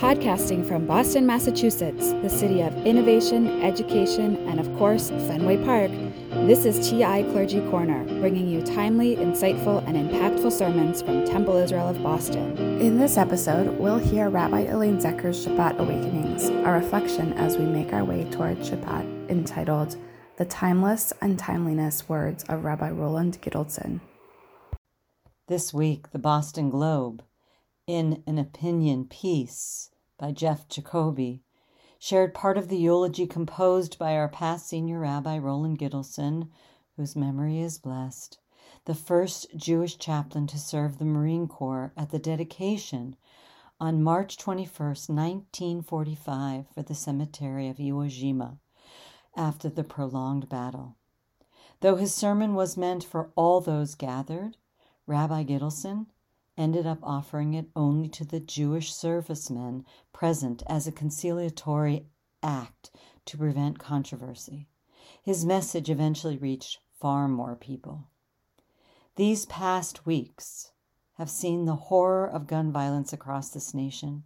Podcasting from Boston, Massachusetts, the city of innovation, education, and of course, Fenway Park, this is TI Clergy Corner, bringing you timely, insightful, and impactful sermons from Temple Israel of Boston. In this episode, we'll hear Rabbi Elaine Zecher's Shabbat Awakenings, a reflection as we make our way toward Shabbat, entitled The Timeless and Timeliness Words of Rabbi Roland Gittelsohn. This week, the Boston Globe, in an opinion piece by Jeff Jacoby, shared part of the eulogy composed by our past senior rabbi Roland Gittelsohn, whose memory is blessed, the first Jewish chaplain to serve the Marine Corps at the dedication on March 21, 1945, for the cemetery of Iwo Jima after the prolonged battle. Though his sermon was meant for all those gathered, Rabbi Gittelsohn ended up offering it only to the Jewish servicemen present as a conciliatory act to prevent controversy. His message eventually reached far more people. These past weeks have seen the horror of gun violence across this nation.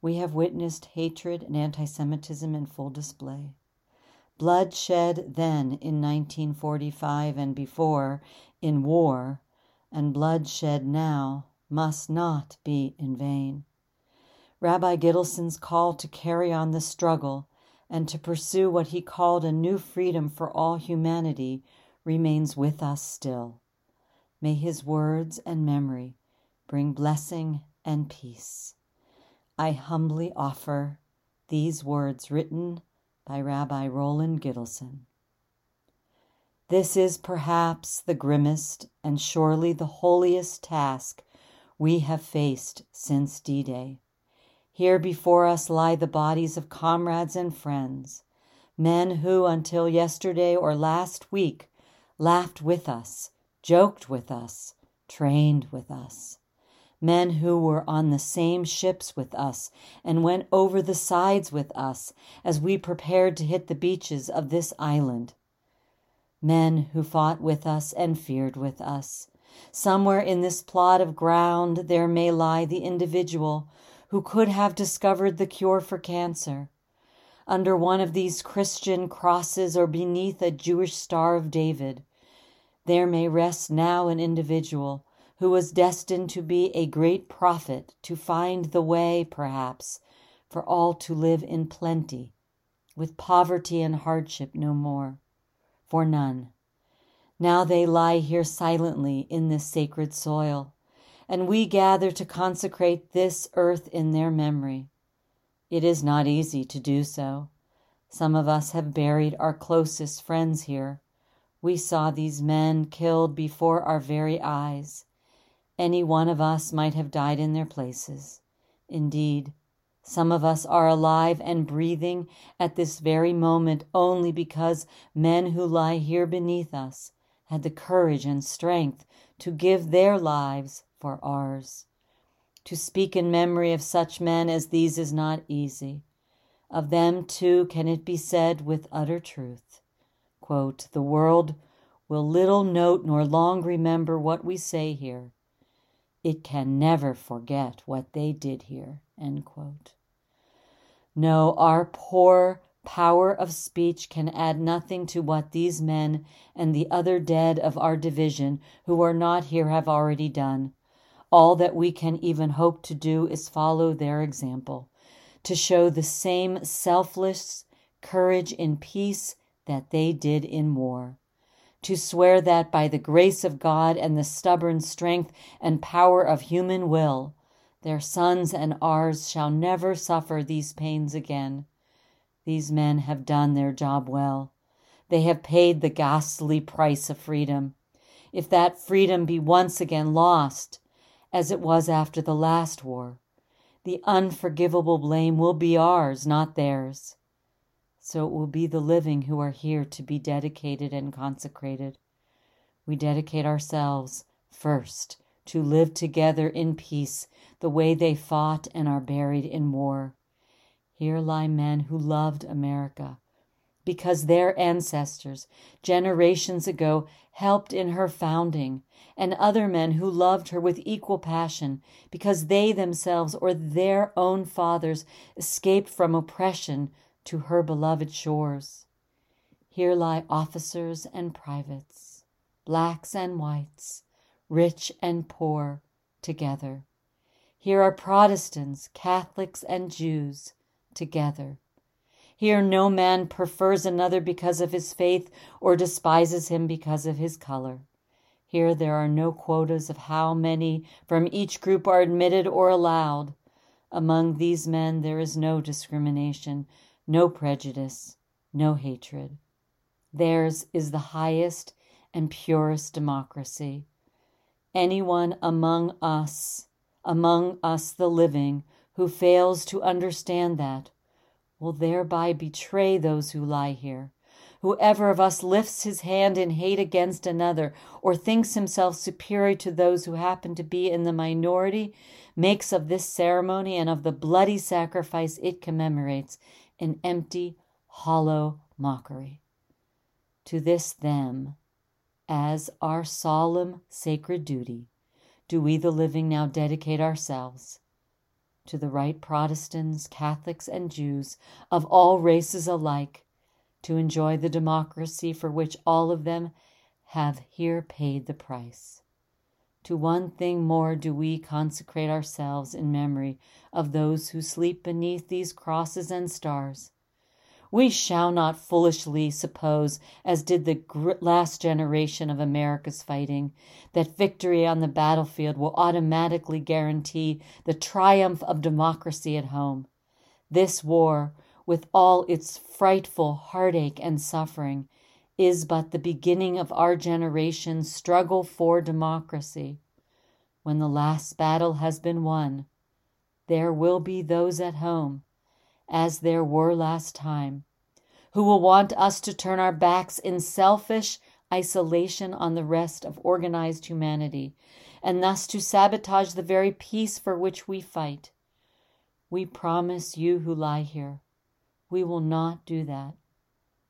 We have witnessed hatred and anti Semitism in full display. Bloodshed then in 1945 and before in war, and bloodshed now must not be in vain. Rabbi Gittelsohn's call to carry on the struggle and to pursue what he called a new freedom for all humanity remains with us still. May his words and memory bring blessing and peace. I humbly offer these words written by Rabbi Roland Gittelsohn. This is perhaps the grimmest and surely the holiest task we have faced since D Day. Here before us lie the bodies of comrades and friends, men who until yesterday or last week laughed with us, joked with us, trained with us. Men who were on the same ships with us and went over the sides with us as we prepared to hit the beaches of this island. Men who fought with us and feared with us Somewhere in this plot of ground there may lie the individual who could have discovered the cure for cancer. Under one of these Christian crosses or beneath a Jewish Star of David, there may rest now an individual who was destined to be a great prophet, to find the way, perhaps, for all to live in plenty, with poverty and hardship no more, for none. Now they lie here silently in this sacred soil, and we gather to consecrate this earth in their memory. It is not easy to do so. Some of us have buried our closest friends here. We saw these men killed before our very eyes. Any one of us might have died in their places. Indeed, some of us are alive and breathing at this very moment only because men who lie here beneath us had the courage and strength to give their lives for ours. To speak in memory of such men as these is not easy. Of them, too, can it be said with utter truth quote, The world will little note nor long remember what we say here. It can never forget what they did here. No, our poor, Power of speech can add nothing to what these men and the other dead of our division who are not here have already done. All that we can even hope to do is follow their example, to show the same selfless courage in peace that they did in war. To swear that by the grace of God and the stubborn strength and power of human will, their sons and ours shall never suffer these pains again these men have done their job well. They have paid the ghastly price of freedom. If that freedom be once again lost, as it was after the last war, the unforgivable blame will be ours, not theirs. So it will be the living who are here to be dedicated and consecrated. We dedicate ourselves first to live together in peace the way they fought and are buried in war. Here lie men who loved America, because their ancestors, generations ago, helped in her founding, and other men who loved her with equal passion, because they themselves or their own fathers escaped from oppression to her beloved shores. Here lie officers and privates, blacks and whites, rich and poor, together. Here are Protestants, Catholics, and Jews together. Here no man prefers another because of his faith or despises him because of his color. Here there are no quotas of how many from each group are admitted or allowed. Among these men there is no discrimination, no prejudice, no hatred. Theirs is the highest and purest democracy. Anyone among us, among us the living, who fails to understand that will thereby betray those who lie here. Whoever of us lifts his hand in hate against another or thinks himself superior to those who happen to be in the minority makes of this ceremony and of the bloody sacrifice it commemorates an empty, hollow mockery. To this, them, as our solemn, sacred duty, do we the living now dedicate ourselves to the right Protestants, Catholics, and Jews of all races alike to enjoy the democracy for which all of them have here paid the price. To one thing more do we consecrate ourselves in memory of those who sleep beneath these crosses and stars we shall not foolishly suppose, as did the last generation of America's fighting, that victory on the battlefield will automatically guarantee the triumph of democracy at home. This war, with all its frightful heartache and suffering, is but the beginning of our generation's struggle for democracy. When the last battle has been won, there will be those at home as there were last time, who will want us to turn our backs in selfish isolation on the rest of organized humanity, and thus to sabotage the very peace for which we fight. We promise you who lie here, we will not do that.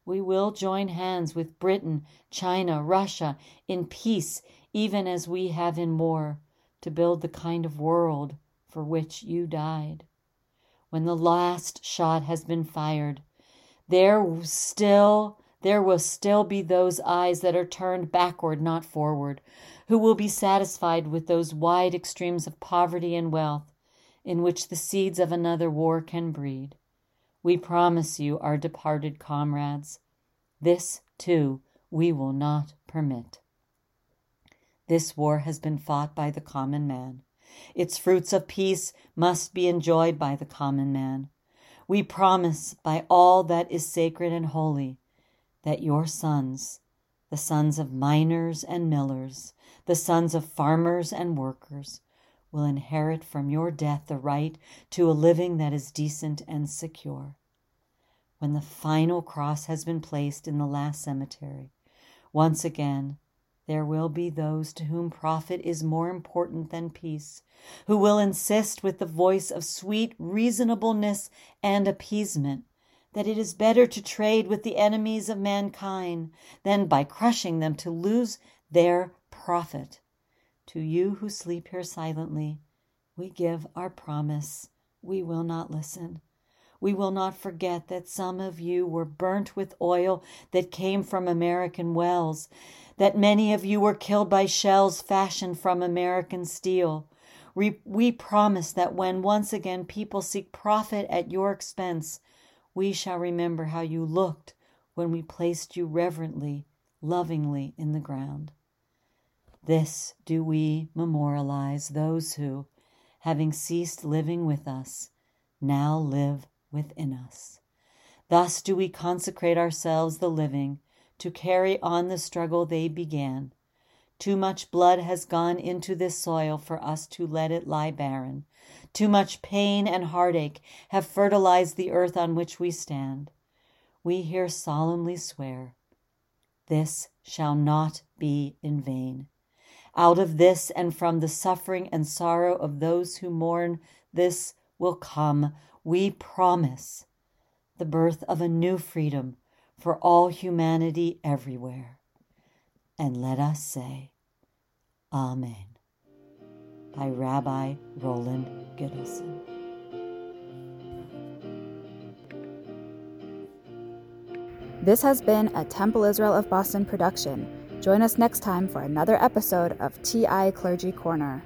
We will join hands with Britain, China, Russia in peace, even as we have in war, to build the kind of world for which you died when the last shot has been fired, there still there will still be those eyes that are turned backward, not forward, who will be satisfied with those wide extremes of poverty and wealth in which the seeds of another war can breed. We promise you, our departed comrades, this too we will not permit. This war has been fought by the common man. Its fruits of peace must be enjoyed by the common man. We promise by all that is sacred and holy that your sons, the sons of miners and millers, the sons of farmers and workers, will inherit from your death the right to a living that is decent and secure. When the final cross has been placed in the last cemetery, once again there will be those to whom profit is more important than peace, who will insist with the voice of sweet reasonableness and appeasement that it is better to trade with the enemies of mankind than by crushing them to lose their profit. To you who sleep here silently, we give our promise we will not listen. We will not forget that some of you were burnt with oil that came from American wells, that many of you were killed by shells fashioned from American steel. We, we promise that when once again people seek profit at your expense, we shall remember how you looked when we placed you reverently, lovingly in the ground. This do we memorialize those who, having ceased living with us, now live within us. Thus do we consecrate ourselves, the living, to carry on the struggle they began. Too much blood has gone into this soil for us to let it lie barren. Too much pain and heartache have fertilized the earth on which we stand. We here solemnly swear this shall not be in vain. Out of this and from the suffering and sorrow of those who mourn, this will come we promise the birth of a new freedom for all humanity everywhere. And let us say, Amen. By Rabbi Roland Gittelsohn. This has been a Temple Israel of Boston production. Join us next time for another episode of TI Clergy Corner.